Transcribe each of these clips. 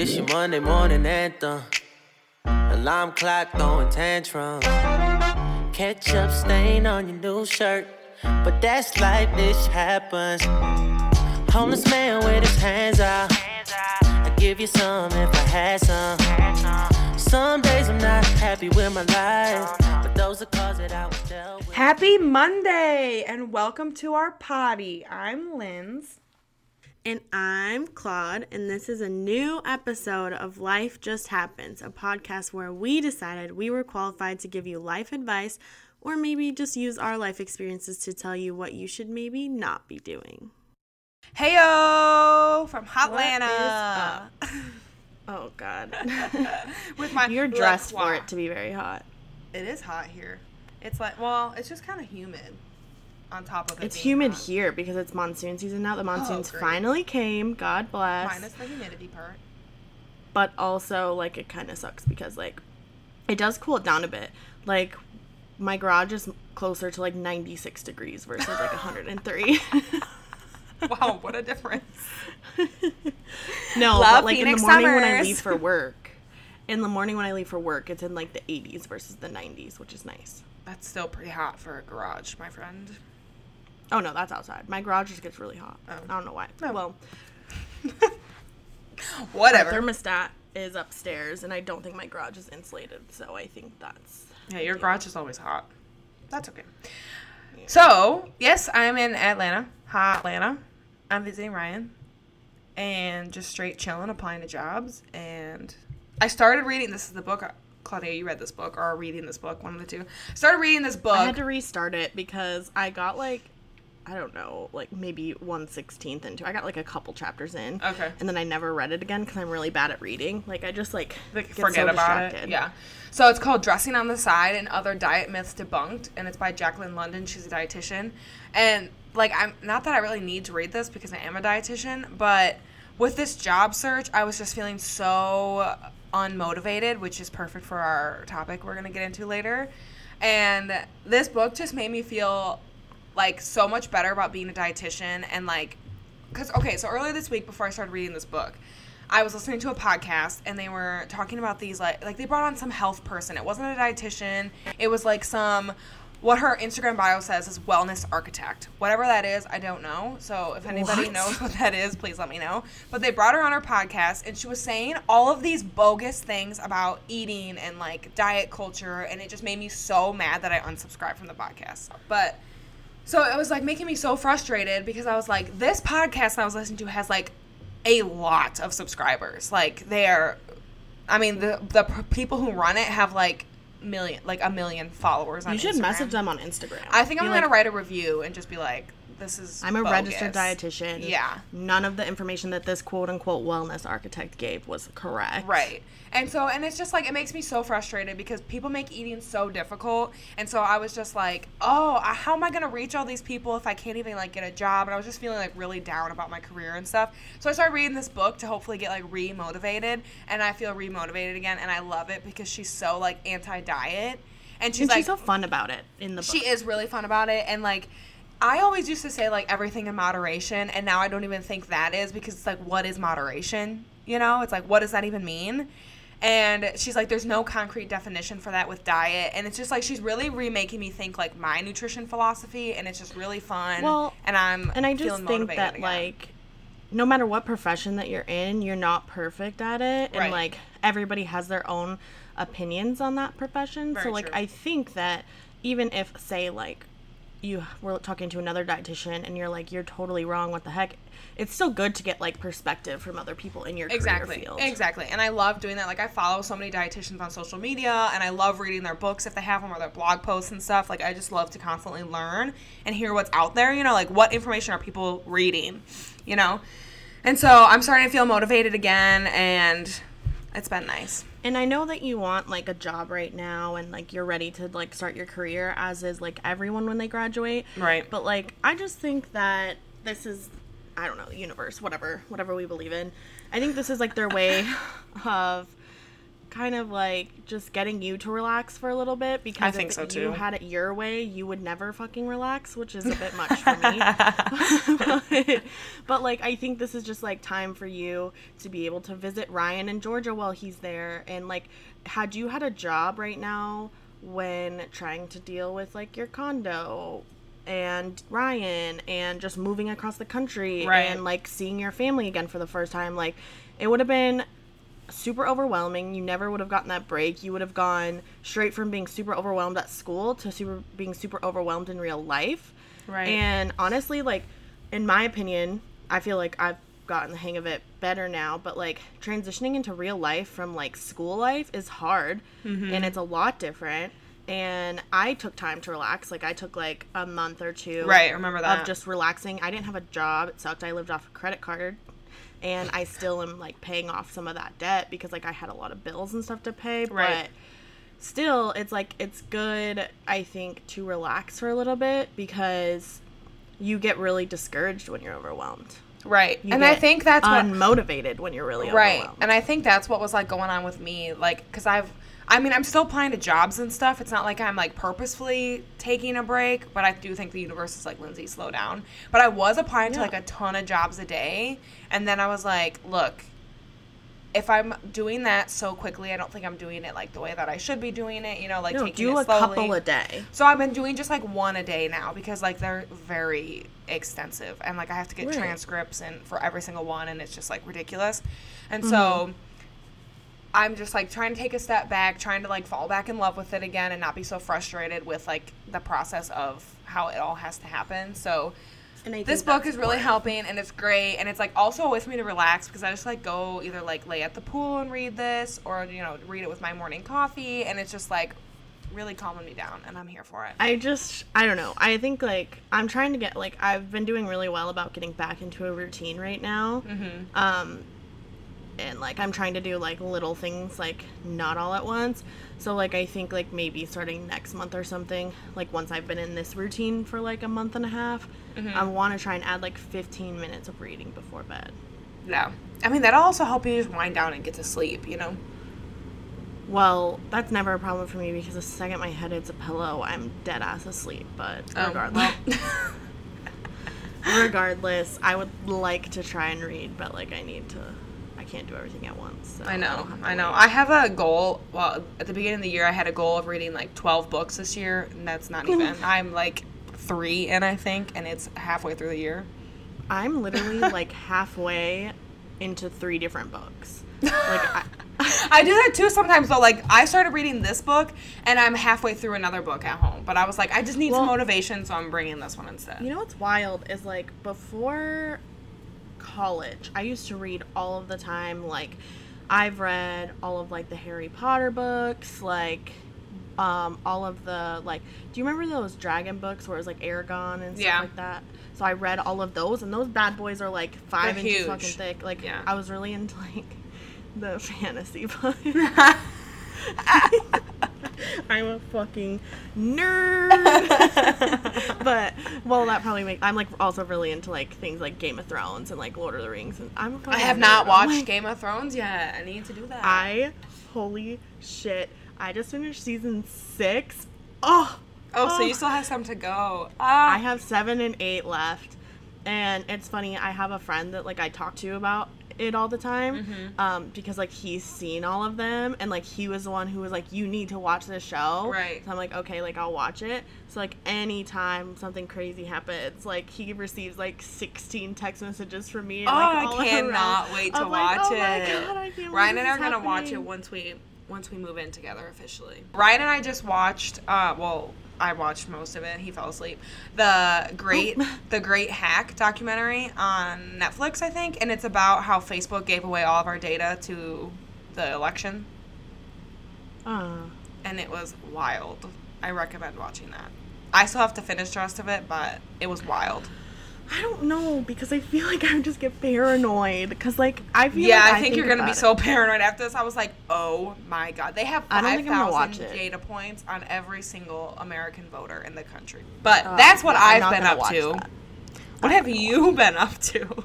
This your Monday morning anthem. Alarm clock throwing tantrums. Ketchup stain on your new shirt. But that's life, this happens. Homeless man with his hands out. I give you some if I had some. Some days I'm not happy with my life. But those are cause that I was dealt with. Happy Monday and welcome to our potty. I'm Linz. And I'm Claude, and this is a new episode of Life Just Happens, a podcast where we decided we were qualified to give you life advice or maybe just use our life experiences to tell you what you should maybe not be doing. Heyo from Hotlanta. Oh, God. With my You're dressed for it to be very hot. It is hot here. It's like well, it's just kind of humid. On top of it, It's being humid hot. here because it's monsoon season now. The oh, monsoons great. finally came. God bless. Minus the humidity part. but also like it kind of sucks because like it does cool it down a bit like my garage is closer to like 96 degrees versus like 103 Wow, what a difference. no Love but like Phoenix in the morning when i leave for work in the morning when i leave for work it's in like the 80s versus the 90s which is nice That's still pretty hot for a garage, my friend. Oh no that's outside my garage just gets really hot Oh. i don't know why Oh. well Whatever. our thermostat is upstairs and i don't think my garage is insulated so i think that's yeah, your garage is always hot. That's okay. So, yes, I'm in Atlanta, hot Atlanta. I'm visiting Ryan and just straight chilling, applying to jobs. And I started reading this is the book. Claudia, you read this book or are reading this book, one of the two. Started reading this book. I had to restart it because I got like I don't know, like maybe one sixteenth into. I got like a couple chapters in. Okay. And then I never read it again because I'm really bad at reading. Like I just like, like, get forget so about distracted. it. Yeah. So it's called Dressing on the Side and Other Diet Myths Debunked, and it's by Jacqueline London. She's a dietitian, and like I'm not that I really need to read this because I am a dietitian, but with this job search, I was just feeling so unmotivated, which is perfect for our topic we're gonna get into later. And this book just made me feel like so much better about being a dietitian and like because okay so earlier this week before i started reading this book i was listening to a podcast and they were talking about these like like they brought on some health person. It wasn't a dietitian. It was like some what her instagram bio says is wellness architect. Whatever that is i don't know. So if anybody What? knows what that is please let me know. But they brought her on her podcast and she was saying all of these bogus things about eating and like diet culture and it just made me so mad that i unsubscribed from the podcast. But so it was like making me so frustrated because I was like, this podcast I was listening to has like a lot of subscribers. Like they're, I mean, the the people who run it have like million, like a million followers. On You should Instagram. message them on Instagram. I think I'm Be gonna like, write a review and just be like, this is. I'm a bogus. registered dietitian. Yeah. None of the information that this quote unquote wellness architect gave was correct. Right. And so, and it's just like, it makes me so frustrated because people make eating so difficult. And so I was just like, oh, how am I going to reach all these people if I can't even like get a job? And I was just feeling like really down about my career and stuff. So I started reading this book to hopefully get like re-motivated. And I feel re-motivated again. And I love it because she's so like anti-diet. And she's And like, she's so fun about it in the book. she is really fun about it and like i always used to say like everything in moderation and now i don't even think that is because it's like what is moderation you know it's like what does that even mean and she's like there's no concrete definition for that with diet and it's just like she's really remaking me think like my nutrition philosophy and it's just really fun Well, and i'm And I just think that again. like no matter what profession that you're in, you're not perfect at it. Right. And like everybody has their own opinions on that profession. Very so like true. I think that even if say like you were talking to another dietitian and you're like you're totally wrong. What the heck? It's still good to get like perspective from other people in your exactly. career field. Exactly. And i love doing that. Like i follow so many dietitians on social media and i love reading their books if they have them or their blog posts and stuff. Like i just love to constantly learn and hear what's out there you know like what information are people reading you know? And so i'm starting to feel motivated again and it's been nice And I know that you want like a job right now and like you're ready to like start your career as is like everyone when they graduate. Right. But like I just think that this is I don't know, universe, whatever, whatever we believe in. I think this is like their way of kind of like just getting you to relax for a little bit because I think if so, you too. had it your way, you would never fucking relax, which is a bit much for me. but, but, like I think this is just like time for you to be able to visit Ryan in Georgia while he's there and like had you had a job right now when trying to deal with like your condo and Ryan and just moving across the country Right. and like seeing your family again for the first time like it would have been super overwhelming. You never would have gotten that break. You would have gone straight from being super overwhelmed at school to super being super overwhelmed in real life. Right. and honestly like in my opinion i feel like i've gotten the hang of it better now but like transitioning into real life from like school life is hard Mm-hmm. and it's a lot different. And i took time to relax. Like i took like a month or two Right, remember that. of just relaxing. I didn't have a job. It sucked. I lived off a credit card and i still am like paying off some of that debt because like i had a lot of bills and stuff to pay Right. but still it's like it's good i think to relax for a little bit because you get really discouraged when you're overwhelmed right. you and I think that's what unmotivated when you're really right and i think that's what was like going on with me like because i've i mean i'm still applying to jobs and stuff it's not like i'm like purposefully taking a break but i do think the universe is like Lynnsey slow down but i was applying to like a ton of jobs a day and then i was like look if i'm doing that so quickly i don't think i'm doing it like the way that i should be doing it you know like no, taking do it a couple a day So I've been doing just like one a day now because like they're very extensive and like I have to get Right. transcripts and for every single one and it's just like ridiculous. And Mm-hmm. so I'm just like trying to take a step back, trying to like fall back in love with it again and not be so frustrated with like the process of how it all has to happen. So and I this book is really important. helping and it's great and it's like also with me to relax because I just like go either like lay at the pool and read this or you know read it with my morning coffee and it's just like really calming me down and I'm here for it. I just I don't know. I think like I'm trying to get like I've been doing really well about getting back into a routine right now. Mm-hmm. Um and like I'm trying to do like little things like not all at once. So like I think like maybe starting next month or something, like once I've been in this routine for like a month and a half, Mm-hmm. I want to try and add like 15 minutes of reading before bed. Yeah. I mean, that'll also help you just wind down and get to sleep, you know? Well, that's never a problem for me because the second my head hits a pillow, I'm dead ass asleep. But Oh, regardless, regardless, I would like to try and read, but like I need to. I can't do everything at once. So I know, to I know. I have a goal. Well, at the beginning of the year, I had a goal of reading like 12 books this year, and that's not even. I'm like three in, I think, and it's halfway through the year. I'm literally like halfway into three different books. Like I, I do that too sometimes, though. Like, I started reading this book, and I'm halfway through another book at home. But I was like, I just need some motivation, so I'm bringing this one instead. You know what's wild is like before college, I used to read all of the time. Like, I've read all of like the Harry Potter books, like um, all of the like. Do you remember those dragon books where it was like Eragon and stuff Yeah. like that? So I read all of those, and those bad boys are like 5 They're inches huge. fucking thick. Like, Yeah. I was really into like the fantasy books. I'm a fucking nerd. but well, that probably makes. I'm like also really into like things like Game of Thrones and like Lord of the Rings, and I'm. I have not watched like- Game of Thrones yet. I need to do that. I holy shit! I just finished season six. Oh, oh, so oh. you still have some to go. Ah. I have seven and eight left, and it's funny. I have a friend that like I talk to about it all the time, Mm-hmm. um, because like he's seen all of them, and like he was the one who was like, "You need to watch this show." Right. So I'm like, okay, like I'll watch it. So like anytime something crazy happens, like he receives like 16 text messages from me. And, Oh, like, I cannot around. wait to I'm like, watch oh it. My God, I can't Ryan and I are gonna watch it once we once we move in together officially. Ryan and I just watched. Uh, well, I watched most of it. He fell asleep. The great Oh. the Great Hack documentary on Netflix, I think, and it's about how Facebook gave away all of our data to the election, Uh, and it was wild. I recommend watching that. I still have to finish the rest of it, but it was wild. I don't know because I feel like I would just get paranoid because like I feel Yeah, like I think you're gonna be about so paranoid after this. I was like, oh my god, they have I five think I'm gonna watch thousand it. data points on every single American voter in the country. But Uh, that's what yeah, I've been up to. that. What have you been up to?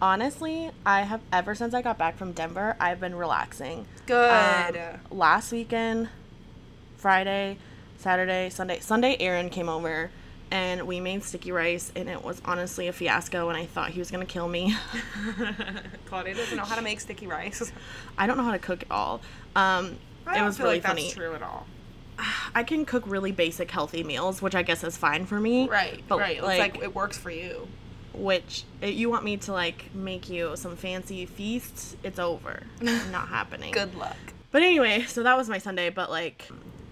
Honestly, I have ever since I got back from Denver, I've been relaxing. Good. Um, last weekend, Friday, Saturday, Sunday. Sunday, Aaron came over and we made sticky rice, and it was honestly a fiasco. And I thought he was gonna kill me. Claudia doesn't know how to make sticky rice. I don't know how to cook at all. Um, it was really like funny. That's true at all. I can cook really basic, healthy meals, which I guess is fine for me. Right. But right. like, it's like it works for you. which it, you want me to like make you some fancy feasts? It's over. Not happening. Good luck. But anyway, so that was my Sunday. But like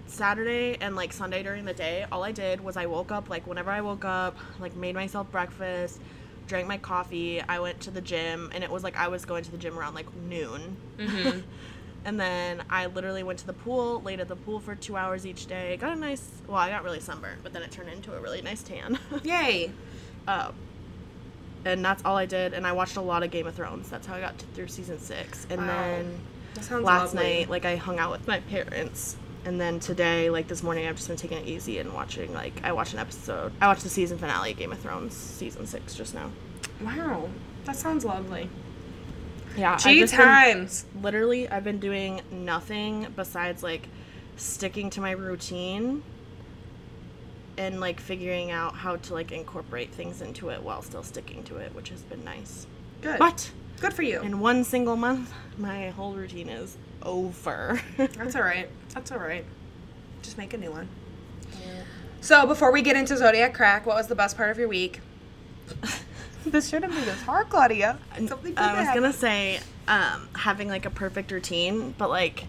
Saturday and like Sunday during the day, all I did was I woke up like whenever I woke up, like made myself breakfast, drank my coffee. I went to the gym, and it was like I was going to the gym around like noon. Mm-hmm. and then I literally went to the pool, laid at the pool for two hours each day. Got a nice, well, I got really sunburned, but then it turned into a really nice tan. Yay. uh, and that's all I did. And I watched a lot of Game of Thrones. That's how I got to, through season six. And Wow. then last lovely. night, like I hung out with my parents. And then today, like this morning, I've just been taking it easy and watching. Like I watched an episode. I watched the season finale of Game of Thrones, season six, just now. Wow. That sounds lovely. Yeah, G just been- times. literally, I've been doing nothing besides like sticking to my routine and like figuring out how to like incorporate things into it while still sticking to it, which has been nice. Good. But Good for you. in one single month, my whole routine is over. That's all right. That's all right. Just make a new one. So before we get into Zodiac Crack, what was the best part of your week? this shouldn't be this hard, Claudia. Something good I was gonna say um, having like a perfect routine, but like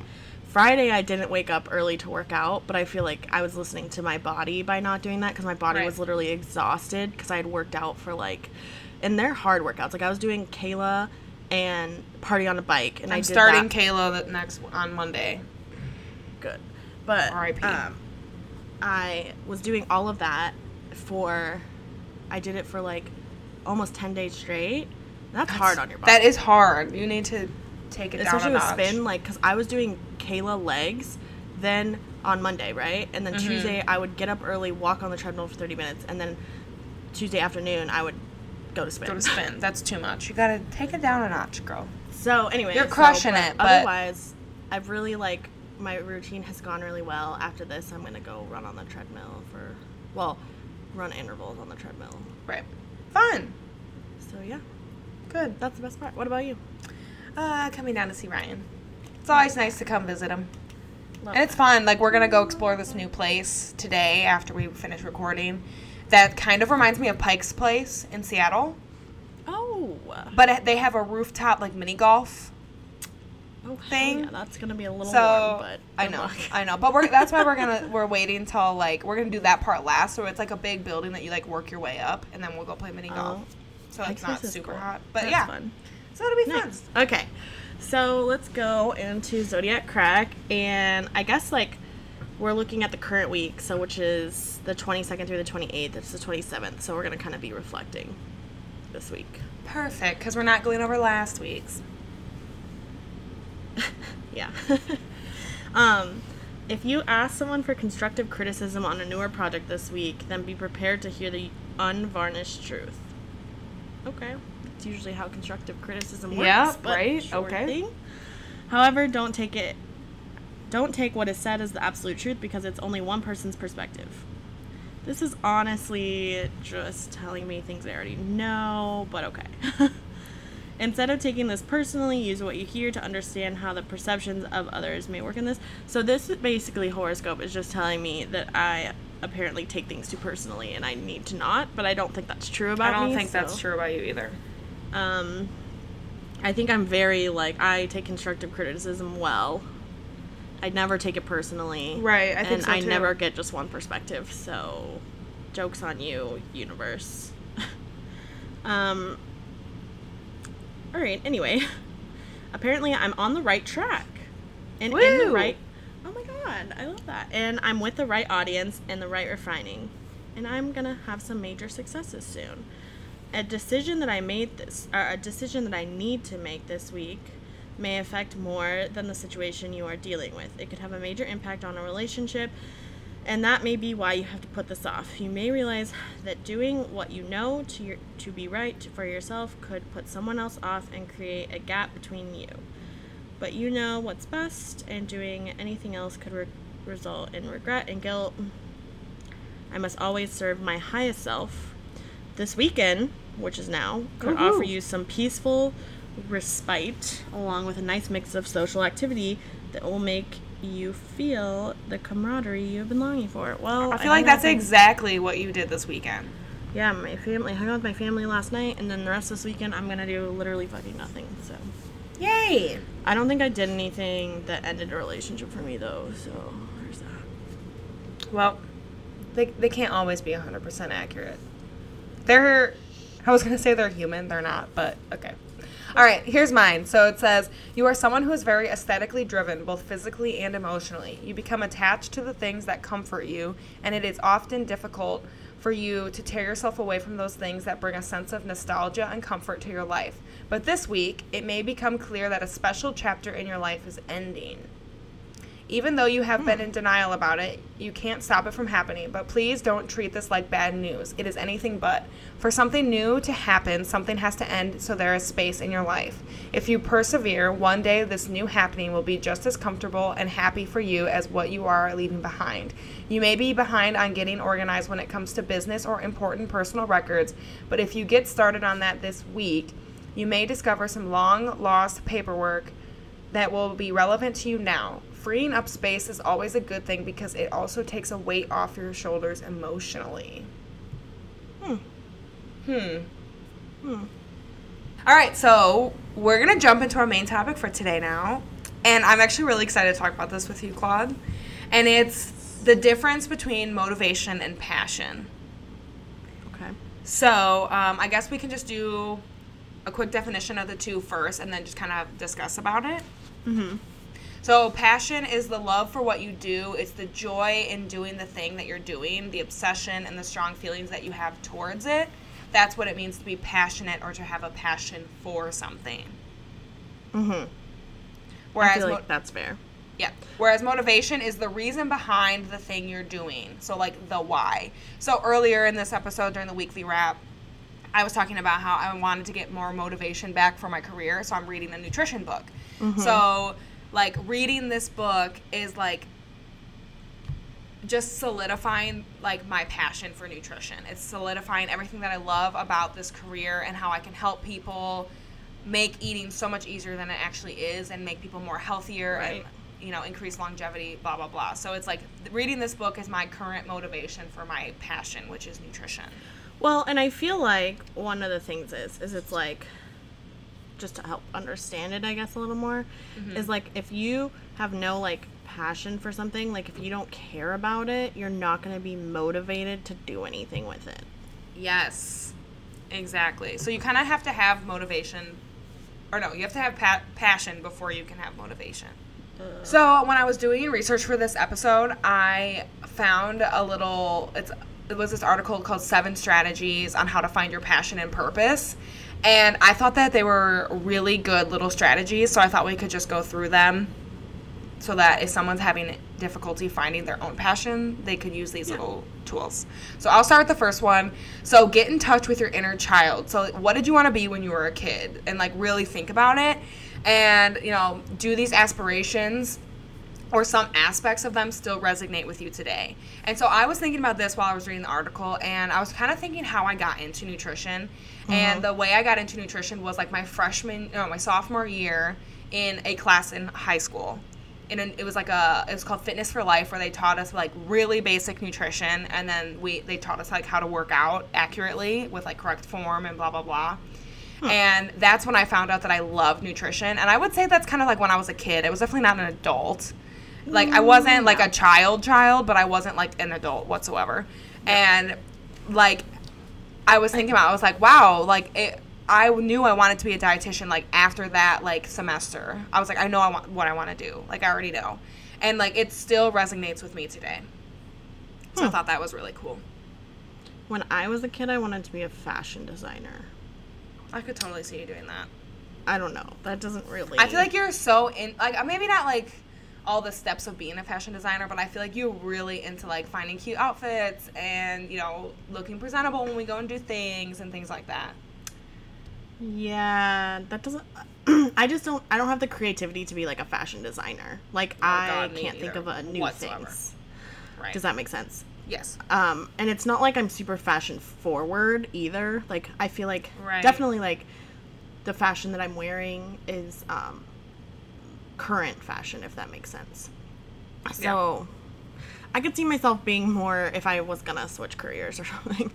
Friday I didn't wake up early to work out, but I feel like I was listening to my body by not doing that because my body Right. was literally exhausted because I had worked out for like, and they're hard workouts. Like I was doing Kayla and party on a bike, and I I'm did starting that. Kayla the next on Monday. good, but R.I.P.. um, I was doing all of that for, I did it for like almost ten days straight. That's, hard on your body. That is hard. You need to take it especially down a with notch. spin like because i was doing kayla legs then on monday right and then Mm-hmm. tuesday i would get up early walk on the treadmill for 30 minutes and then tuesday afternoon i would go to spin Go to spin. That's too much. You gotta take it down a notch, girl. so anyway You're so, crushing but it, but- otherwise i've really like my routine has gone really well after this i'm gonna go run on the treadmill for well run intervals on the treadmill Right. Fun. so yeah Good. that's the best part what about you Uh, coming down to see Ryan. It's always nice to come visit him. Love And it's that. fun. Like, we're going to go explore this new place today after we finish recording. That kind of reminds me of Pike's Place in Seattle. oh But they have a rooftop, like, mini golf. oh thing. yeah, that's gonna be a little So warm but I know, luck. I know, but we're that's why we're gonna we're waiting till like we're gonna do that part last. So it's like a big building that you like work your way up, and then we'll go play mini oh. golf. Oh. so it's not super cool. hot, but That's yeah, fun. so it'll be fun. Okay. So let's go into Zodiac Crack. And I guess, like, we're looking at the current week, so which is the 22nd through the 28th. It's the 27th. So we're going to kind of be reflecting this week. Perfect, because we're not going over last week's. Yeah. um, if you ask someone for constructive criticism on a newer project this week, then be prepared to hear the unvarnished truth. Okay. That's usually how constructive criticism works. Yeah, but right, okay. thing. However, don't take it don't take what is said as the absolute truth because it's only one person's perspective. This is honestly just telling me things I already know, but okay. Instead of taking this personally, use what you hear to understand how the perceptions of others may work in this. So this basically horoscope is just telling me that I apparently take things too personally and I need to not, but I don't think that's true about me. I don't me. think that's true about you either. Um I think I'm very like I take constructive criticism well. I never take it personally. Right, I think and so, I too. never get just one perspective. So, jokes on you, universe. um. All right. Anyway, apparently I'm on the right track, and in the right. Oh my god, I love that. And I'm with the right audience and the right refining, and I'm gonna have some major successes soon. A decision that I made this, or a decision that I need to make this week, may affect more than the situation you are dealing with. It could have a major impact on a relationship And that may be why you have to put this off. You may realize that doing what you know to your, to be right for yourself could put someone else off and create a gap between you. But you know what's best, and doing anything else could re- result in regret and guilt. I must always serve my highest self. This weekend, which is now, could offer you some peaceful respite along with a nice mix of social activity that will make you feel the camaraderie you've been longing for. Well, I feel like that's exactly what you did this weekend. yeah, my family. I hung out with my family last night, and then the rest of this weekend, I'm gonna do literally fucking nothing. So Yay! I don't think I did anything that ended a relationship for me though. So there's that. Well, they, they can't always be 100% accurate. They're, I was to say they're human, they're not, but okay. All right, here's mine. So it says, You are someone who is very aesthetically driven, both physically and emotionally. You become attached to the things that comfort you, and it is often difficult for you to tear yourself away from those things that bring a sense of nostalgia and comfort to your life. But this week, it may become clear that a special chapter in your life is ending. Even though you have been hmm. in denial about it, you can't stop it from happening. But please don't treat this like bad news. It is anything but. For something new to happen, something has to end so there is space in your life. If you persevere, one day this new happening will be just as comfortable and happy for you as what you are leaving behind. You may be behind on getting organized when it comes to business or important personal records, but if you get started on that this week, you may discover some long lost paperwork that will be relevant to you now. Freeing up space is always a good thing because it also takes a weight off your shoulders emotionally. Hmm. Hmm. Hmm. All right, so we're going to jump into our main topic for today now. And I'm actually really excited to talk about this with you, Claude. And it's the difference between motivation and passion. Okay. So um, I guess we can just do a quick definition of the two first and then just kind of discuss about it. Mm-hmm. So, passion is the love for what you do. It's the joy in doing the thing that you're doing, the obsession and the strong feelings that you have towards it. That's what it means to be passionate or to have a passion for something. Mm-hmm. I Whereas, feel mo- like that's fair. yeah. Whereas motivation is the reason behind the thing you're doing. So like the why. So earlier in this episode during the weekly wrap, I was talking about how I wanted to get more motivation back for my career, so I'm reading a nutrition book. So like reading this book is like just solidifying like my passion for nutrition. It's solidifying everything that I love about this career and how I can help people make eating so much easier than it actually is and make people more healthier Right. and you know increase longevity blah blah blah so it's like reading this book is my current motivation for my passion which is nutrition Well, and I feel like one of the things is is it's like just to help understand it, I guess a little more, mm-hmm. is like if you have no like passion for something, like if you don't care about it, you're not going to be motivated to do anything with it. yes. Exactly. So you kind of have to have motivation or no you have to have pa- passion before you can have motivation. Uh. So when I was doing research for this episode, I found a little. It's it was this article called Seven Strategies on How to Find Your Passion and Purpose, and I thought that they were really good little strategies. So I thought we could just go through them, so that if someone's having difficulty finding their own passion, they could use these little tools. So I'll start with the first one. So get in touch with your inner child. So what did you want to be when you were a kid, and like really think about it and you know do these aspirations or some aspects of them still resonate with you today and so i was thinking about this while i was reading the article and i was kind of thinking how i got into nutrition and uh-huh. the way i got into nutrition was like my freshman no my sophomore year in a class in high school And it was like a it was called fitness for life where they taught us like really basic nutrition and then we they taught us like how to work out accurately with like correct form and blah blah blah and that's when I found out that I love nutrition. And I would say that's kind of like when I was a kid. It was definitely not an adult. Like I wasn't like a child child, but I wasn't like an adult whatsoever. And like I was thinking about, I was like, wow, like it. I knew I wanted to be a dietitian like after that like semester. I was like, I know I want what I want to do. Like I already know, and like it still resonates with me today. So I thought that was really cool. When I was a kid, I wanted to be a fashion designer. I could totally see you doing that. I don't know. That doesn't really. I feel like you're so in like uh, maybe not like all the steps of being a fashion designer, but I feel like you're really into like finding cute outfits and you know looking presentable when we go and do things and things like that. Yeah, that doesn't. I just don't. I don't have the creativity to be like a fashion designer. Like I Oh, God, me can't think of a new whatsoever. things. Right. Does that make sense? yes. Um, and it's not like I'm super fashion forward either. Like I feel like Right. definitely like the fashion that I'm wearing is um current fashion, if that makes sense. So I could see myself being more if I was gonna switch careers or something.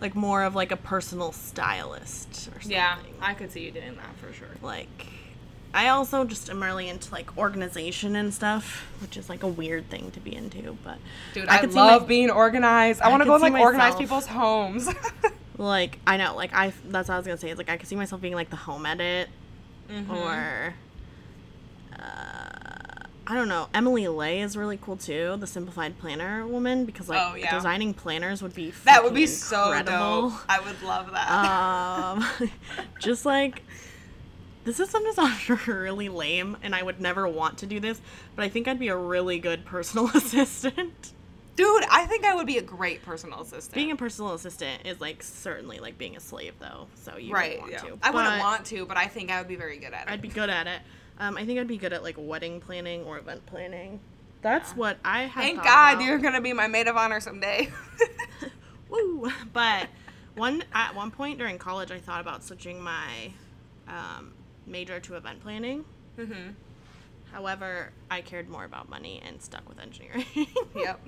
Like more of like a personal stylist or something. Yeah, I could see you doing that for sure. like I also just am really into like organization and stuff, which is like a weird thing to be into, but Dude, I, could see love my- being organized. I, I want to go and like organize people's homes. like I know, like I that's what I was gonna say. Is like I could see myself being like the home edit, Mm-hmm. or I don't know. Emily Ley is really cool too, the simplified planner woman, because like Oh, yeah. designing planners would be that would be so incredible. dope. I would love that. um, just like this is something that sounds really lame, and I would never want to do this, but I think I'd be a really good personal assistant. Dude, I think I would be a great personal assistant. being a personal assistant is like certainly like being a slave, though. So you right. wouldn't want yeah. to. I wouldn't want to, but I think I would be very good at it. I'd be good at it. Um, I think I'd be good at like wedding planning or event planning. That's what I have. Thank God about. you're gonna be my maid of honor someday. Woo! But one at one point during college, I thought about switching my um, major to event planning. mm-hmm. However, I cared more about money and stuck with engineering. Yep.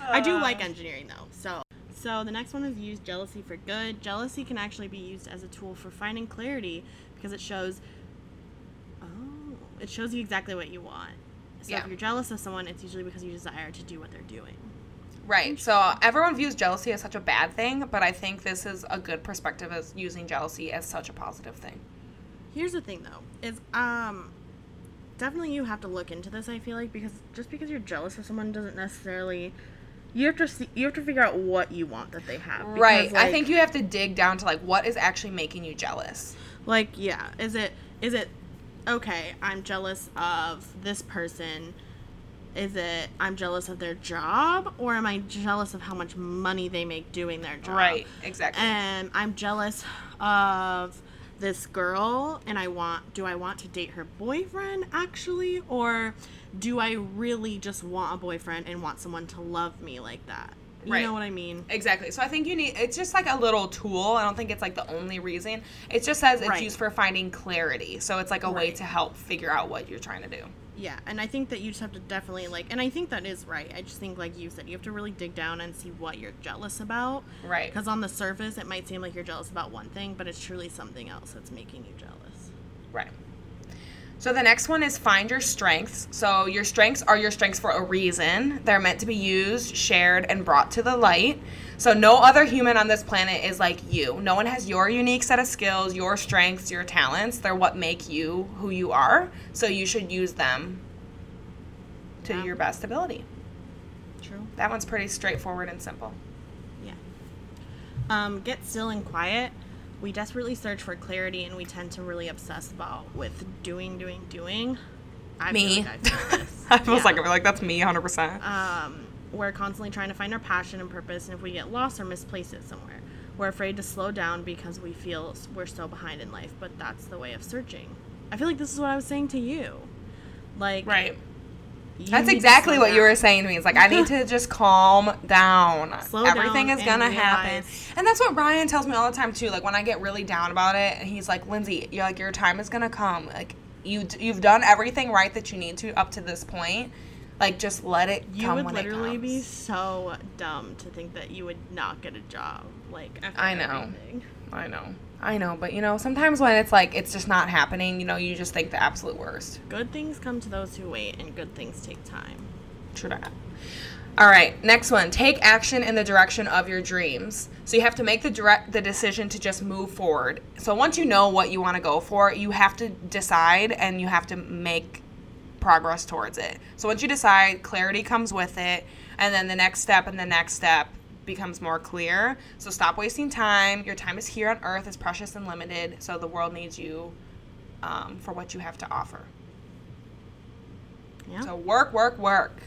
I do like engineering though. So, so the next one is use jealousy for good. Jealousy can actually be used as a tool for finding clarity because it shows. It shows you exactly what you want. So Yeah. if you're jealous of someone, it's usually because you desire to do what they're doing. Right. So everyone views jealousy as such a bad thing, but I think this is a good perspective as using jealousy as such a positive thing. Here's the thing though, is um definitely you have to look into this, I feel like, because just because you're jealous of someone doesn't necessarily you have to see you have to figure out what you want that they have. because, right. I think you have to dig down to like what is actually making you jealous. like yeah, is it is it okay, I'm jealous of this person. Is it I'm jealous of their job or am I jealous of how much money they make doing their job? Right. Exactly. and I'm jealous of this girl and I want do I want to date her boyfriend actually or do I really just want a boyfriend and want someone to love me like that? You Right. know what I mean? Exactly. So I think you need it's just like a little tool. I don't think it's like the only reason. It just says it's Right. used for finding clarity. So it's like a way to help figure out what you're trying to do. Yeah, and I think that you just have to definitely like and I think that is right. I just think like you said you have to really dig down and see what you're jealous about. Right. Cuz on the surface it might seem like you're jealous about one thing, but it's truly something else that's making you jealous. Right. So the next one is find your strengths. So your strengths are your strengths for a reason. They're meant to be used, shared, and brought to the light. So no other human on this planet is like you. No one has your unique set of skills, your strengths, your talents. They're what make you who you are. So you should use them to Yeah. your best ability. True. That one's pretty straightforward and simple. Yeah. Um, get still and quiet. We desperately search for clarity and we tend to really obsess about with doing, doing, doing. I Me. Feel like I feel this. I was Yeah. like, I feel like that's me 100%. um, we're constantly trying to find our passion and purpose, and if we get lost or misplace it somewhere, we're afraid to slow down because we feel we're so behind in life. But that's the way of searching. I feel like this is what I was saying to you. Like, right. You That's exactly what you were saying to me. It's like I need to just calm down. Slow Everything down is gonna and happen. And that's what Ryan tells me all the time too. Like when I get really down about it, and he's like, "Lynnsey, you're like your time is gonna come. Like you you've done everything right that you need to up to this point. Like just let it You come would literally it be so dumb to think that you would not get a job. Like, after I know. everything. I know. I know, but you know, sometimes when it's like it's just not happening, you know, you just think the absolute worst. Good things come to those who wait, and good things take time. True that. All right, next one. Take action in the direction of your dreams. So you have to make the direct the decision to just move forward. So once you know what you want to go for, you have to decide and you have to make progress towards it. So once you decide, clarity comes with it, and then the next step and the next step becomes more clear. So stop wasting time. Your time is here on earth is precious and limited, so the world needs you um, for what you have to offer. Yeah. So work, work, work.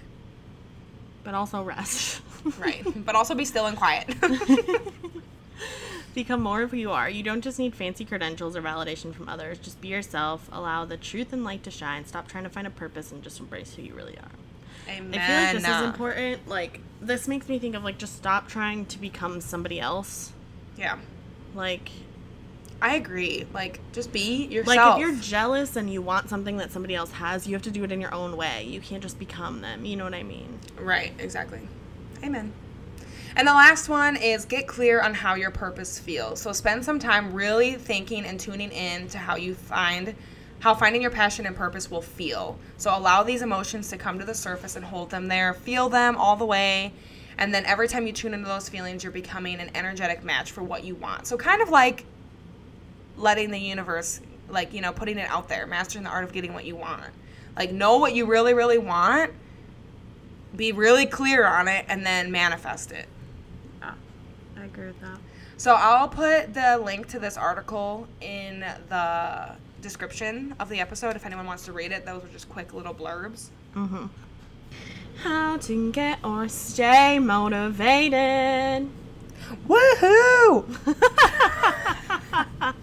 but also rest. Right. but also be still and quiet. Become more of who you are. You don't just need fancy credentials or validation from others. Just be yourself. Allow the truth and light to shine. Stop trying to find a purpose and just embrace who you really are. Amen. I feel like this is important. Like this makes me think of like just stop trying to become somebody else. Yeah. Like I agree. Like, just be yourself. like if you're jealous and you want something that somebody else has, you have to do it in your own way. You can't just become them. You know what I mean? Right, exactly. Amen. And the last one is get clear on how your purpose feels. So spend some time really thinking and tuning in to how you find how finding your passion and purpose will feel. So allow these emotions to come to the surface and hold them there. Feel them all the way. And then every time you tune into those feelings, you're becoming an energetic match for what you want. So kind of like letting the universe like, you know, putting it out there, mastering the art of getting what you want. Like know what you really really want be really clear on it and then manifest it. Yeah, I agree with that. So I'll put the link to this article in the description of the episode if anyone wants to read it. Those are just quick little blurbs. Mm-hmm. How to get or stay motivated. Woohoo!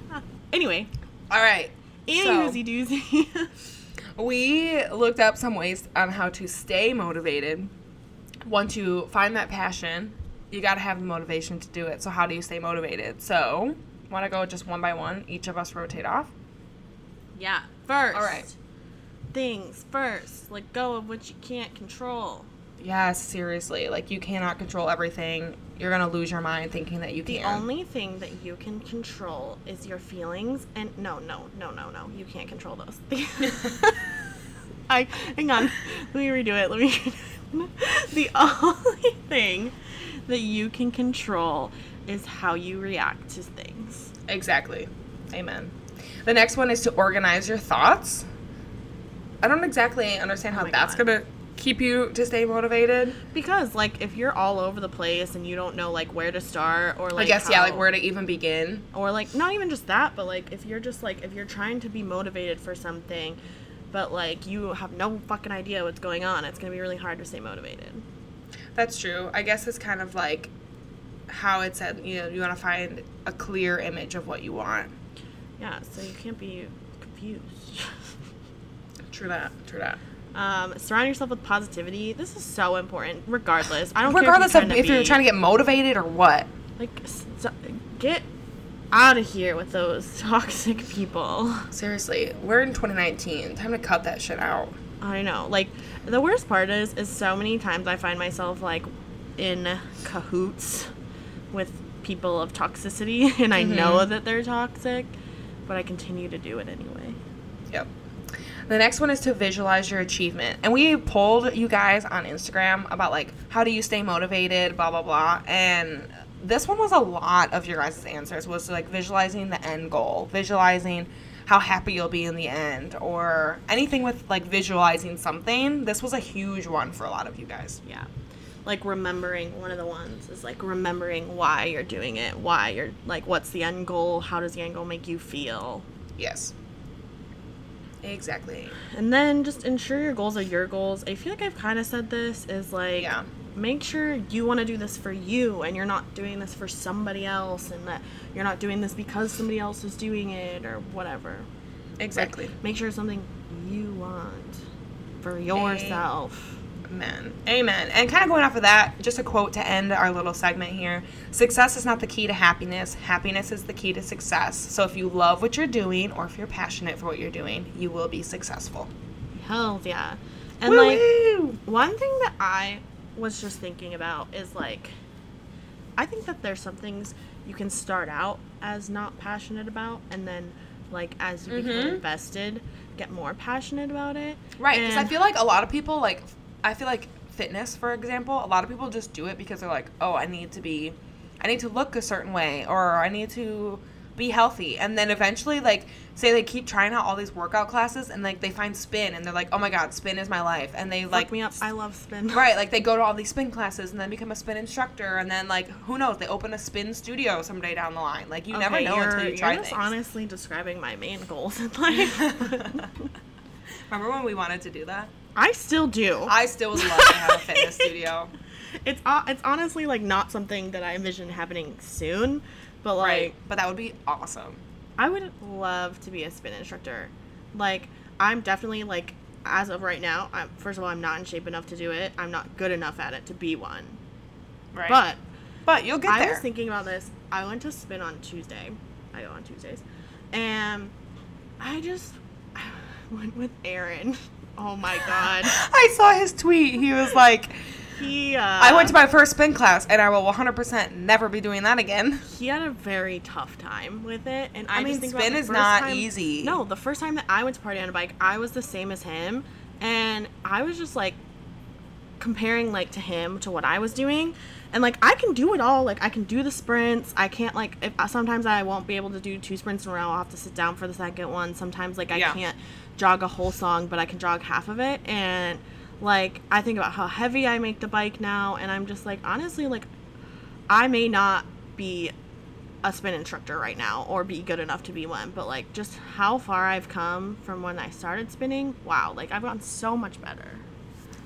Anyway, All right. any So- doozy doozy. We looked up some ways on how to stay motivated. Once you find that passion, you got to have the motivation to do it. So how do you stay motivated? So, want to go just one by one? Each of us rotate off. Yeah. First. All right. Things first. Let go of what you can't control. Yes, seriously. Like you cannot control everything. You're gonna lose your mind thinking that you The can. The only thing that you can control is your feelings and no, no, no, no, no. You can't control those. I hang on. Let me redo it. Let me The only thing that you can control is how you react to things. exactly. Amen. The next one is to organize your thoughts. I don't exactly understand how Oh that's God. gonna keep you to stay motivated. Because like if you're all over the place and you don't know like where to start or like I guess yeah, like where to even begin. or like not even just that but like if you're just like if you're trying to be motivated for something but like you have no fucking idea what's going on it's going to be really hard to stay motivated That's true. I guess it's kind of like how it said, you know, you want to find a clear image of what you want. Yeah so you can't be confused True that. True that. um, surround yourself with positivity this is so important regardless i don't Regardless care of if, if you're trying to get motivated or what. like s- so- get out of here with those toxic people Seriously, we're in 2019. Time to cut that shit out. I know. Like the worst part is is so many times I find myself like in cahoots with people of toxicity and I know that they're toxic, but I continue to do it anyway. Yep. The next one is to visualize your achievement. And we polled you guys on Instagram about like how do you stay motivated, blah blah blah. And this one was a lot of your guys' answers was like visualizing the end goal, visualizing how happy you'll be in the end or anything with like visualizing something. This was a huge one for a lot of you guys. Yeah. Like remembering one of the ones is like remembering why you're doing it, why you're like what's the end goal, how does the end goal make you feel? Yes. Exactly. And then just ensure your goals are your goals. I feel like I've kind of said this is like Yeah. make sure you want to do this for you and you're not doing this for somebody else and that you're not doing this because somebody else is doing it or whatever. Exactly. Make sure it's something you want for yourself. Amen. Amen. And kind of going off of that, just a quote to end our little segment here Success is not the key to happiness, happiness is the key to success. So if you love what you're doing or if you're passionate for what you're doing, you will be successful. Hell yeah. And like Woo-hoo! one thing that I was just thinking about is like I think that there's some things you can start out as not passionate about and then like as you become Mhm. invested get more passionate about it. Right, because I feel like a lot of people, like, I feel like fitness, for example, a lot of people just do it because they're like, oh, I need to be, I need to look a certain way, or I need to be healthy. And then eventually, like, say they keep trying out all these workout classes and, like, they find spin and they're like, oh my God, spin is my life. And they, Fuck like, me up. I love spin. Right, like they go to all these spin classes and then become a spin instructor, and then like who knows, they open a spin studio someday down the line. Like you never Okay, know you're, until you you're just honestly describing my main goals in life. Remember when we wanted to do that? I still do. I still would love to have a fitness studio. It's it's honestly like not something that I envision happening soon, but like Right. But that would be awesome. I would love to be a spin instructor. Like I'm definitely like as of right now, I'm first of all I'm not in shape enough to do it. I'm not good enough at it to be one. Right. But but you'll get I there. was thinking about this. I went to spin on Tuesday. I go on Tuesdays. And I just went with Aaron. Oh my god. I saw his tweet. He was like, He uh I went to my first spin class and I will 100% never be doing that again. he had a very tough time with it and i, I mean, just think about spin is not time- easy. no the first time that i went to party on a bike i was the same as him and i was just like comparing like to him to what i was doing and like i can do it all like i can do the sprints i can't like if sometimes i won't be able to do two sprints in a row i'll have to sit down for the second one sometimes like i Yeah. can't jog a whole song but i can jog half of it and like i think about how heavy i make the bike now and i'm just like honestly like I may not be a spin instructor right now or be good enough to be one, but like just how far I've come from when I started spinning, wow, like I've gotten so much better.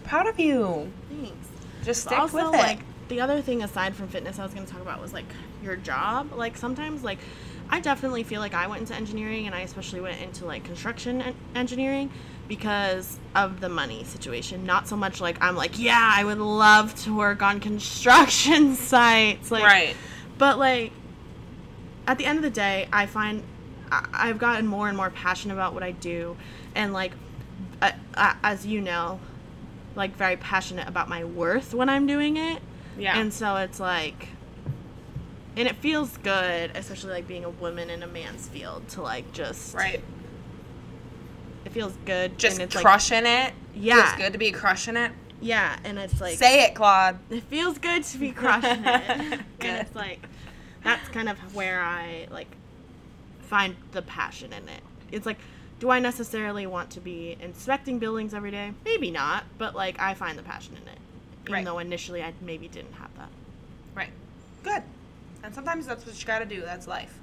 Proud of you. Thanks. Just stick also, with it. like the other thing aside from fitness I was going to talk about was like your job. Like sometimes like I definitely feel like I went into engineering and I especially went into like construction en- engineering because of the money situation. Not so much like I'm like, yeah, I would love to work on construction sites like right. but like at the end of the day i find I- i've gotten more and more passionate about what i do and like uh, uh, as you know like very passionate about my worth when i'm doing it Yeah. and so it's like and it feels good especially like being a woman in a man's field to like just right. it feels good Just and it's like crushing it. Yeah. Feels good to be crushing it. yeah and it's like Say it, Claude. it feels good to be crushing it. and it's like that's kind of where I like find the passion in it. It's like do I necessarily want to be inspecting buildings every day? Maybe not, but like I find the passion in it. Even Right. though initially I maybe didn't have that. Right. Good. And sometimes that's what you gotta do. That's life.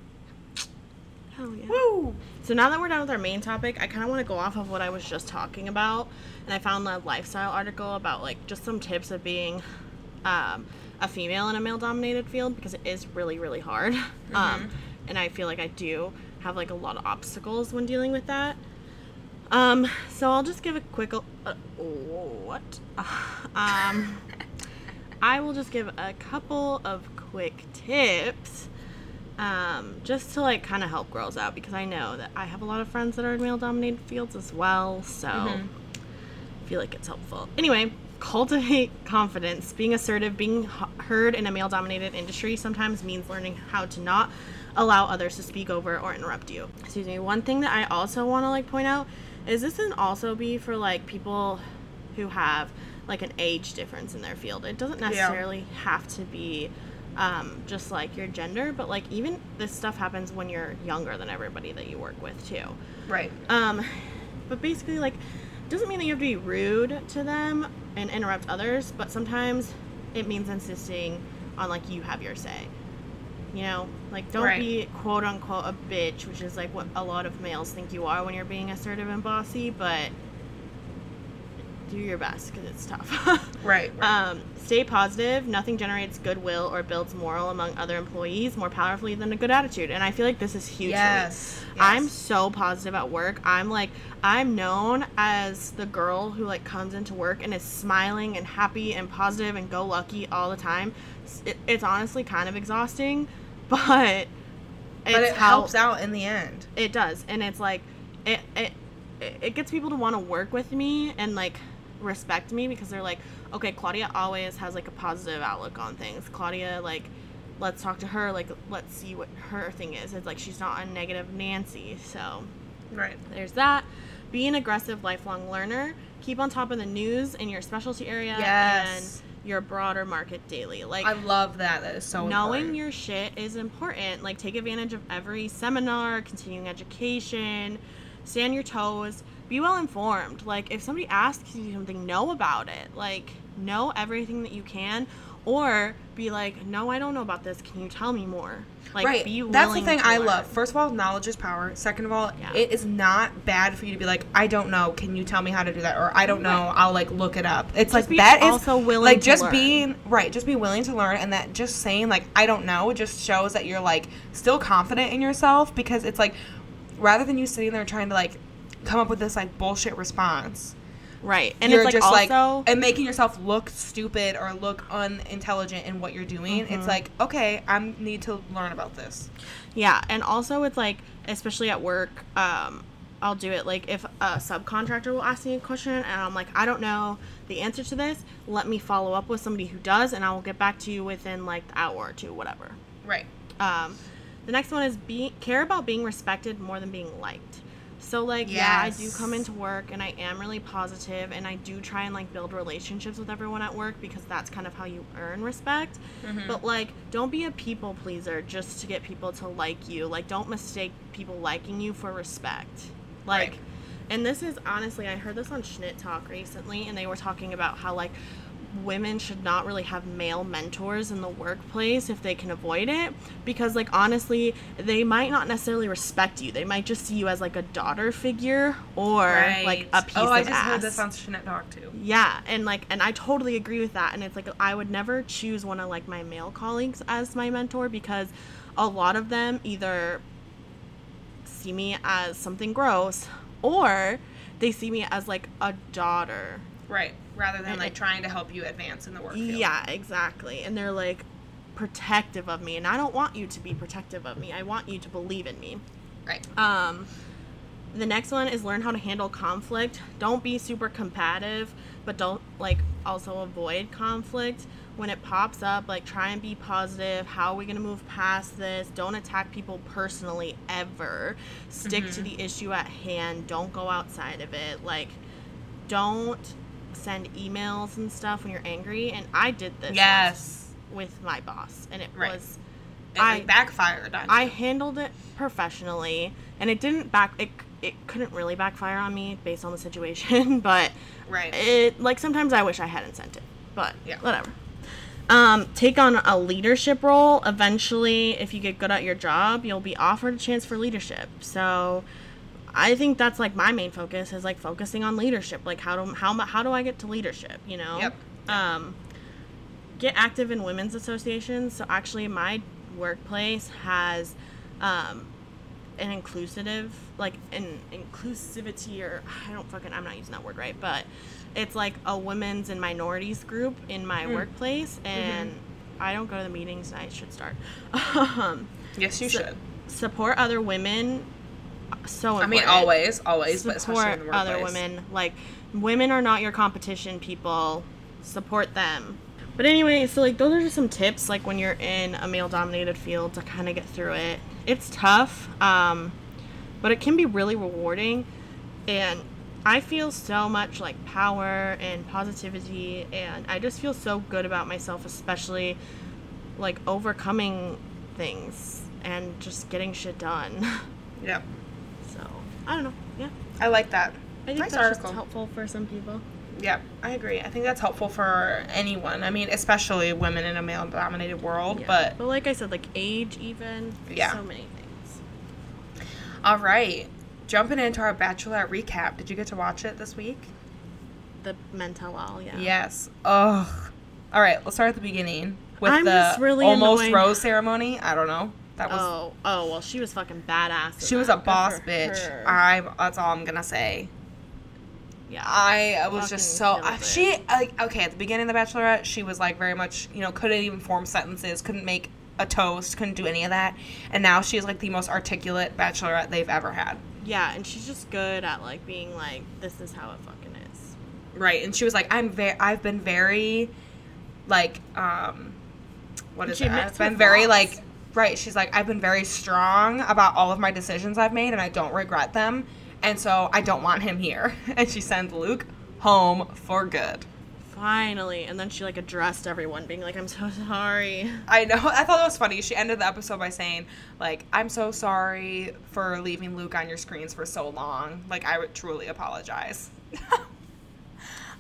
Hell yeah. Woo! So now that we're done with our main topic, I kind of want to go off of what I was just talking about, and I found a lifestyle article about like just some tips of being um, a female in a male-dominated field because it is really really hard, um, and I feel like I do have like a lot of obstacles when dealing with that. Um, so I'll just give a quick. Uh, what? um, I will just give a couple of quick tips um, just to like kind of help girls out because I know that I have a lot of friends that are in male dominated fields as well. So I feel like it's helpful. Anyway, cultivate confidence. Being assertive, being h- heard in a male dominated industry sometimes means learning how to not allow others to speak over or interrupt you. Excuse me. One thing that I also want to like point out is this can also be for like people who have like an age difference in their field. It doesn't necessarily have to be um, just like your gender, but like even this stuff happens when you're younger than everybody that you work with too. Right. Um, but basically, like, doesn't mean that you have to be rude to them and interrupt others, but sometimes it means insisting on like you have your say. You know, like don't Right. be quote unquote a bitch, which is like what a lot of males think you are when you're being assertive and bossy, but do your best because it's tough. Right. right. Um, stay positive. Nothing generates goodwill or builds moral among other employees more powerfully than a good attitude. And I feel like this is huge. for me. Yes, I'm so positive at work. I'm like, I'm known as the girl who like comes into work and is smiling and happy and positive and go lucky all the time. It, it's honestly kind of exhausting, but it's but it how, helps out in the end. it does, and it's like it it it gets people to want to work with me and like respect me because they're like, okay, Claudia always has like a positive outlook on things. Claudia like let's talk to her like let's see what her thing is. It's like she's not a negative Nancy. So Right. there's that. Be an aggressive lifelong learner. Keep on top of the news in your specialty area Yes. and your broader market daily. Like I love that. That is so knowing important. your shit is important. Like take advantage of every seminar, continuing education, stay on your toes, be well informed. Like if somebody asks you something, know about it. Like know everything that you can or be like, no, I don't know about this. Can you tell me more? Like, right. be That's the thing I learn. love. First of all, knowledge is power. Second of all, Yeah. it is not bad for you to be like, I don't know. Can you tell me how to do that? Or I don't know. I'll like look it up. It's like be that is also willing like just learn. being right. Just be willing to learn, and that just saying like I don't know just shows that you're like still confident in yourself because it's like rather than you sitting there trying to like come up with this like bullshit response. Right. And you're it's like just also like and making yourself look stupid or look unintelligent in what you're doing. Mm-hmm. It's like okay, I need to learn about this. Yeah, and also it's like, especially at work, um, I'll do it like if a subcontractor will ask me a question and I'm like, I don't know the answer to this. Let me follow up with somebody who does, and I will get back to you within like the hour or two, whatever. Right. Um, the next one is be care about being respected more than being liked. So like yeah, I do come into work and I am really positive and I do try and like build relationships with everyone at work because that's kind of how you earn respect. Mm-hmm. But like don't be a people pleaser just to get people to like you. Like don't mistake people liking you for respect. Like Right. and this is honestly I heard this on Schnitt Talk recently and they were talking about how like women should not really have male mentors in the workplace if they can avoid it. Because like honestly they might not necessarily respect you. They might just see you as like a daughter figure or like a piece oh, of I just ass heard this on Schnitt Talk too. yeah and like and i totally agree with that. And it's like i would never choose one of like my male colleagues as my mentor because a lot of them either see me as something gross or they see me as like a daughter. Right. Rather than like trying to help you advance in the work field. yeah exactly and they're like protective of me and i don't want you to be protective of me i want you to believe in me Right. um, the next one is learn how to handle conflict. Don't be super combative, but don't like also avoid conflict when it pops up. Like try and be positive. How are we gonna move past this? Don't attack people personally ever. Stick to the issue at hand. Don't go outside of it. Like don't send emails and stuff when you're angry. And I did this Yes. with my boss, and it Right. was It I- backfired on I you. handled it professionally, and it didn't back. It it couldn't really backfire on me based on the situation, but Right. it like sometimes I wish I hadn't sent it, but Yeah. whatever. Um, take on a leadership role. Eventually, if you get good at your job, you'll be offered a chance for leadership. So, I think that's like my main focus is like focusing on leadership. Like how do how how do I get to leadership? You know. Yep. Um, get active in women's associations. So actually, my workplace has um, an inclusive, like an inclusivity, or I don't fucking, I'm not using that word right, but it's like a women's and minorities group in my Mm. workplace, Mm-hmm. and I don't go to the meetings. I should start. um, yes, you so- should. support other women. So important. I mean, always, always, but especially support in the other women. Like women are not your competition, people. Support them. But anyway, so like those are just some tips like when you're in a male dominated field to kind of get through it. It's tough, um, but it can be really rewarding and I feel so much like power and positivity and I just feel so good about myself especially like overcoming things and just getting shit done. Yep. I don't know. Yeah. I like that. I think nice that's article. just helpful for some people. Yeah, I agree. I think that's helpful for anyone. I mean, especially women in a male-dominated world. Yeah. But but like I said, like age even. Yeah. So many things. all right, jumping into our Bachelorette recap. Did you get to watch it this week? The mental all, yeah. Yes. Ugh. All right, let's start at the beginning with I'm the just really almost annoyed. rose ceremony. I don't know. That was Oh, oh well, she was fucking badass. she was a. Boss bitch. her. I that's all I'm gonna say. yeah. I was just so she like okay at the beginning of the Bachelorette she was like very much you know couldn't even form sentences couldn't make a toast couldn't do any of that and now she's like the most articulate Bachelorette they've ever had yeah, and she's just good at like being like, this is how it fucking is. right and she was like I'm very I've been very like um what is She it admits I've been very like right she's like I've been very strong about all of my decisions I've made and I don't regret them and so I don't want him here and she sends Luke home for good. Finally, and then she like addressed everyone, being like, "I'm so sorry." I know. I thought it was funny. She ended the episode by saying, like, I'm so sorry for leaving Luke on your screens for so long. Like, I would truly apologize. I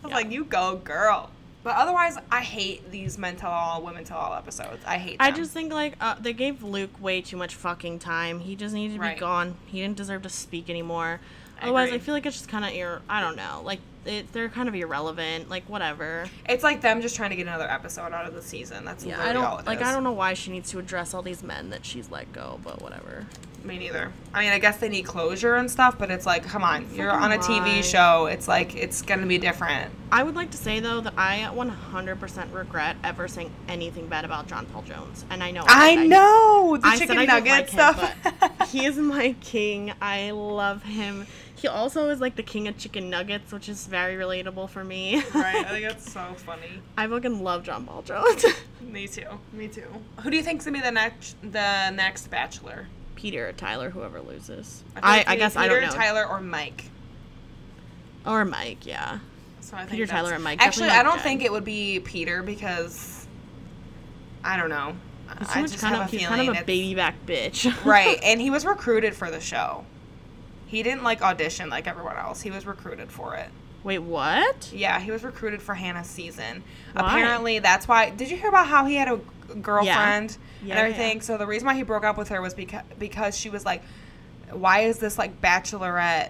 was Yeah. like, you go, girl. But otherwise, I hate these men tell all, women tell all episodes. I hate them. I just think like uh, they gave Luke way too much fucking time. He just needed to Right. be gone. He didn't deserve to speak anymore. Otherwise, I feel like it's just kind of ir- I don't know. Like it, they're kind of irrelevant. Like whatever. It's like them just trying to get another episode out of the season. That's Yeah, I don't it like. I don't know why she needs to address all these men that she's let go, but whatever. Me neither. I mean, I guess they need closure and stuff, but it's like, come on, you're on a TV show. It's like it's gonna be different. I would like to say though that I 100% regret ever saying anything bad about John Paul Jones, and I know I know the I chicken I nugget like stuff. him, but he is my king. I love him. He also is like the king of chicken nuggets, which is very relatable for me. right? I think that's so funny. I fucking love John Paul Jones. Me too. Me too. Who do you think's gonna be the next the next Bachelor? Peter or Tyler, whoever loses. I, like I either guess I don't know. Tyler or Mike. Or Mike, yeah. So I think Peter, that's- Tyler, and Mike. Actually, Definitely I don't Mike think it would be Peter because I don't know. He's I too just kind have of, a he's feeling kind of a baby back bitch. right, and he was recruited for the show. He didn't like audition like everyone else. He was recruited for it. Wait, what? Yeah, he was recruited for Hannah's season. Why? Apparently, that's why. Did you hear about how he had a girlfriend Yeah, and everything? So the reason why he broke up with her was because because she was like, "Why is this like bachelorette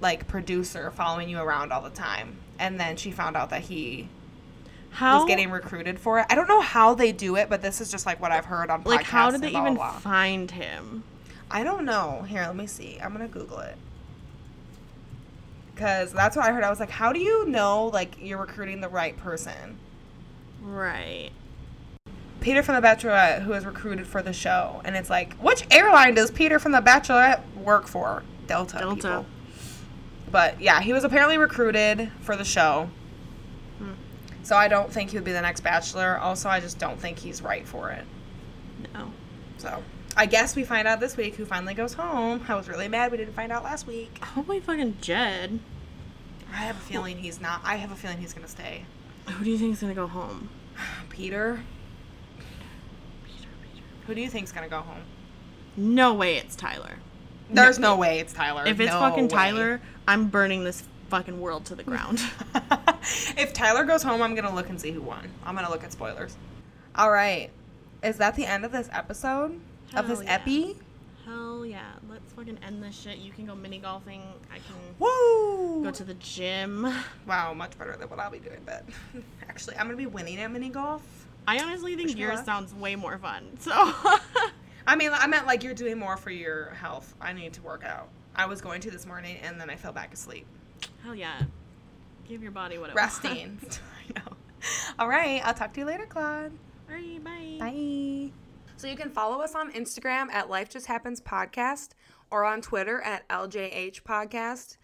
like producer following you around all the time?" And then she found out that he How? was getting recruited for it. I don't know how they do it, but this is just like what I've heard on podcasts. like, how did they blah, even blah. find him? I don't know. Here, let me see. I'm gonna Google it. Cause that's what I heard. I was like, how do you know like you're recruiting the right person? Right. Peter from The Bachelorette, who is recruited for the show, and it's like, which airline does Peter from The Bachelorette work for? Delta. Delta. people. But yeah, he was apparently recruited for the show. Hmm. So I don't think he would be the next Bachelor. Also, I just don't think he's right for it. No. So I guess we find out this week who finally goes home. I was really mad we didn't find out last week. Hopefully, fucking Jed. I have a feeling he's not. I have a feeling he's gonna stay. Who do you think is gonna go home? Peter. Peter, Peter. Who do you think's gonna go home? No way, it's Tyler. There's no, way it's Tyler. If it's No fucking way. Tyler, I'm burning this fucking world to the ground. if Tyler goes home, I'm gonna look and see who won. I'm gonna look at spoilers. All right, is that the end of this episode of this yeah. epi? Hell yeah. Let's fucking end this shit. You can go mini golfing. I can Woo! go to the gym. wow, much better than what I'll be doing. But actually, I'm gonna be winning at mini golf. I honestly think Wish yours sounds way more fun. So I mean, I meant like you're doing more for your health. I need to work out. I was going to this morning and then I fell back asleep. hell yeah. Give your body what it. Resting. I know. All right, I'll talk to you later, Claude. Alright, bye. Bye. So you can follow us on Instagram at Life Just Happens Podcast or on Twitter at LJH Podcast.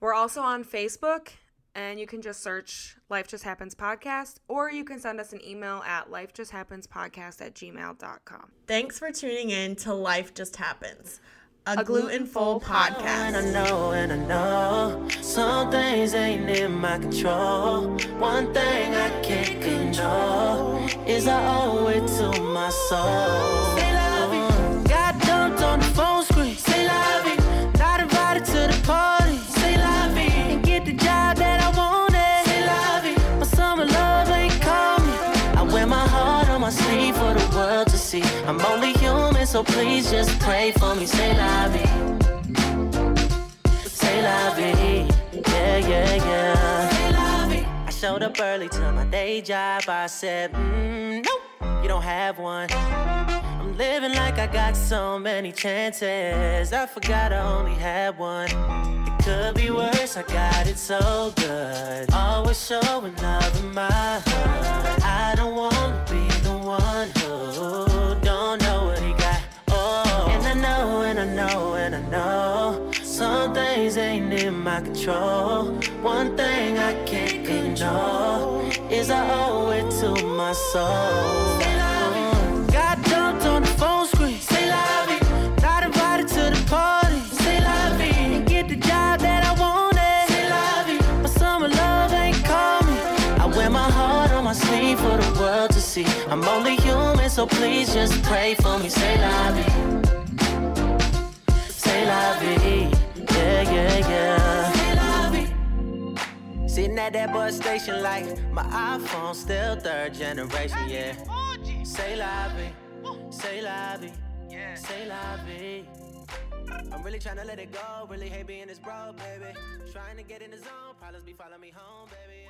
We're also on Facebook and you can just search Life Just Happens Podcast or you can send us an email at lifejusthappenspodcast at gmail.com. Thanks for tuning in to Life Just Happens, a, A gluten-full podcast. And I know, and I know some things ain't in my control. One thing I can't control is I owe it to my soul. Please just pray for me. Say la vie. Say la vie. Yeah, yeah, yeah. Say. I showed up early to my day job. I said, mm, nope, you don't have one. I'm living like I got so many chances. I forgot I only had one. It could be worse, I got it so good. Always showing love in my heart. I don't wanna be the one who Some things ain't in my control. One thing I can't control is I owe it to my soul. Got dumped on the phone screen. Say. Not invited to the party. Say get the job that I wanted. Say. My summer love ain't. I wear my heart on my sleeve for the world to see. I'm only human, so please just pray for me. Say la vie. Say la vie. Sitting at that bus station like my iPhone still third generation, yeah. Say vie, say la vie, say vie. I'm really trying to let it go, really hate being this bro, baby. Trying to get in the zone, problems be following me home, baby.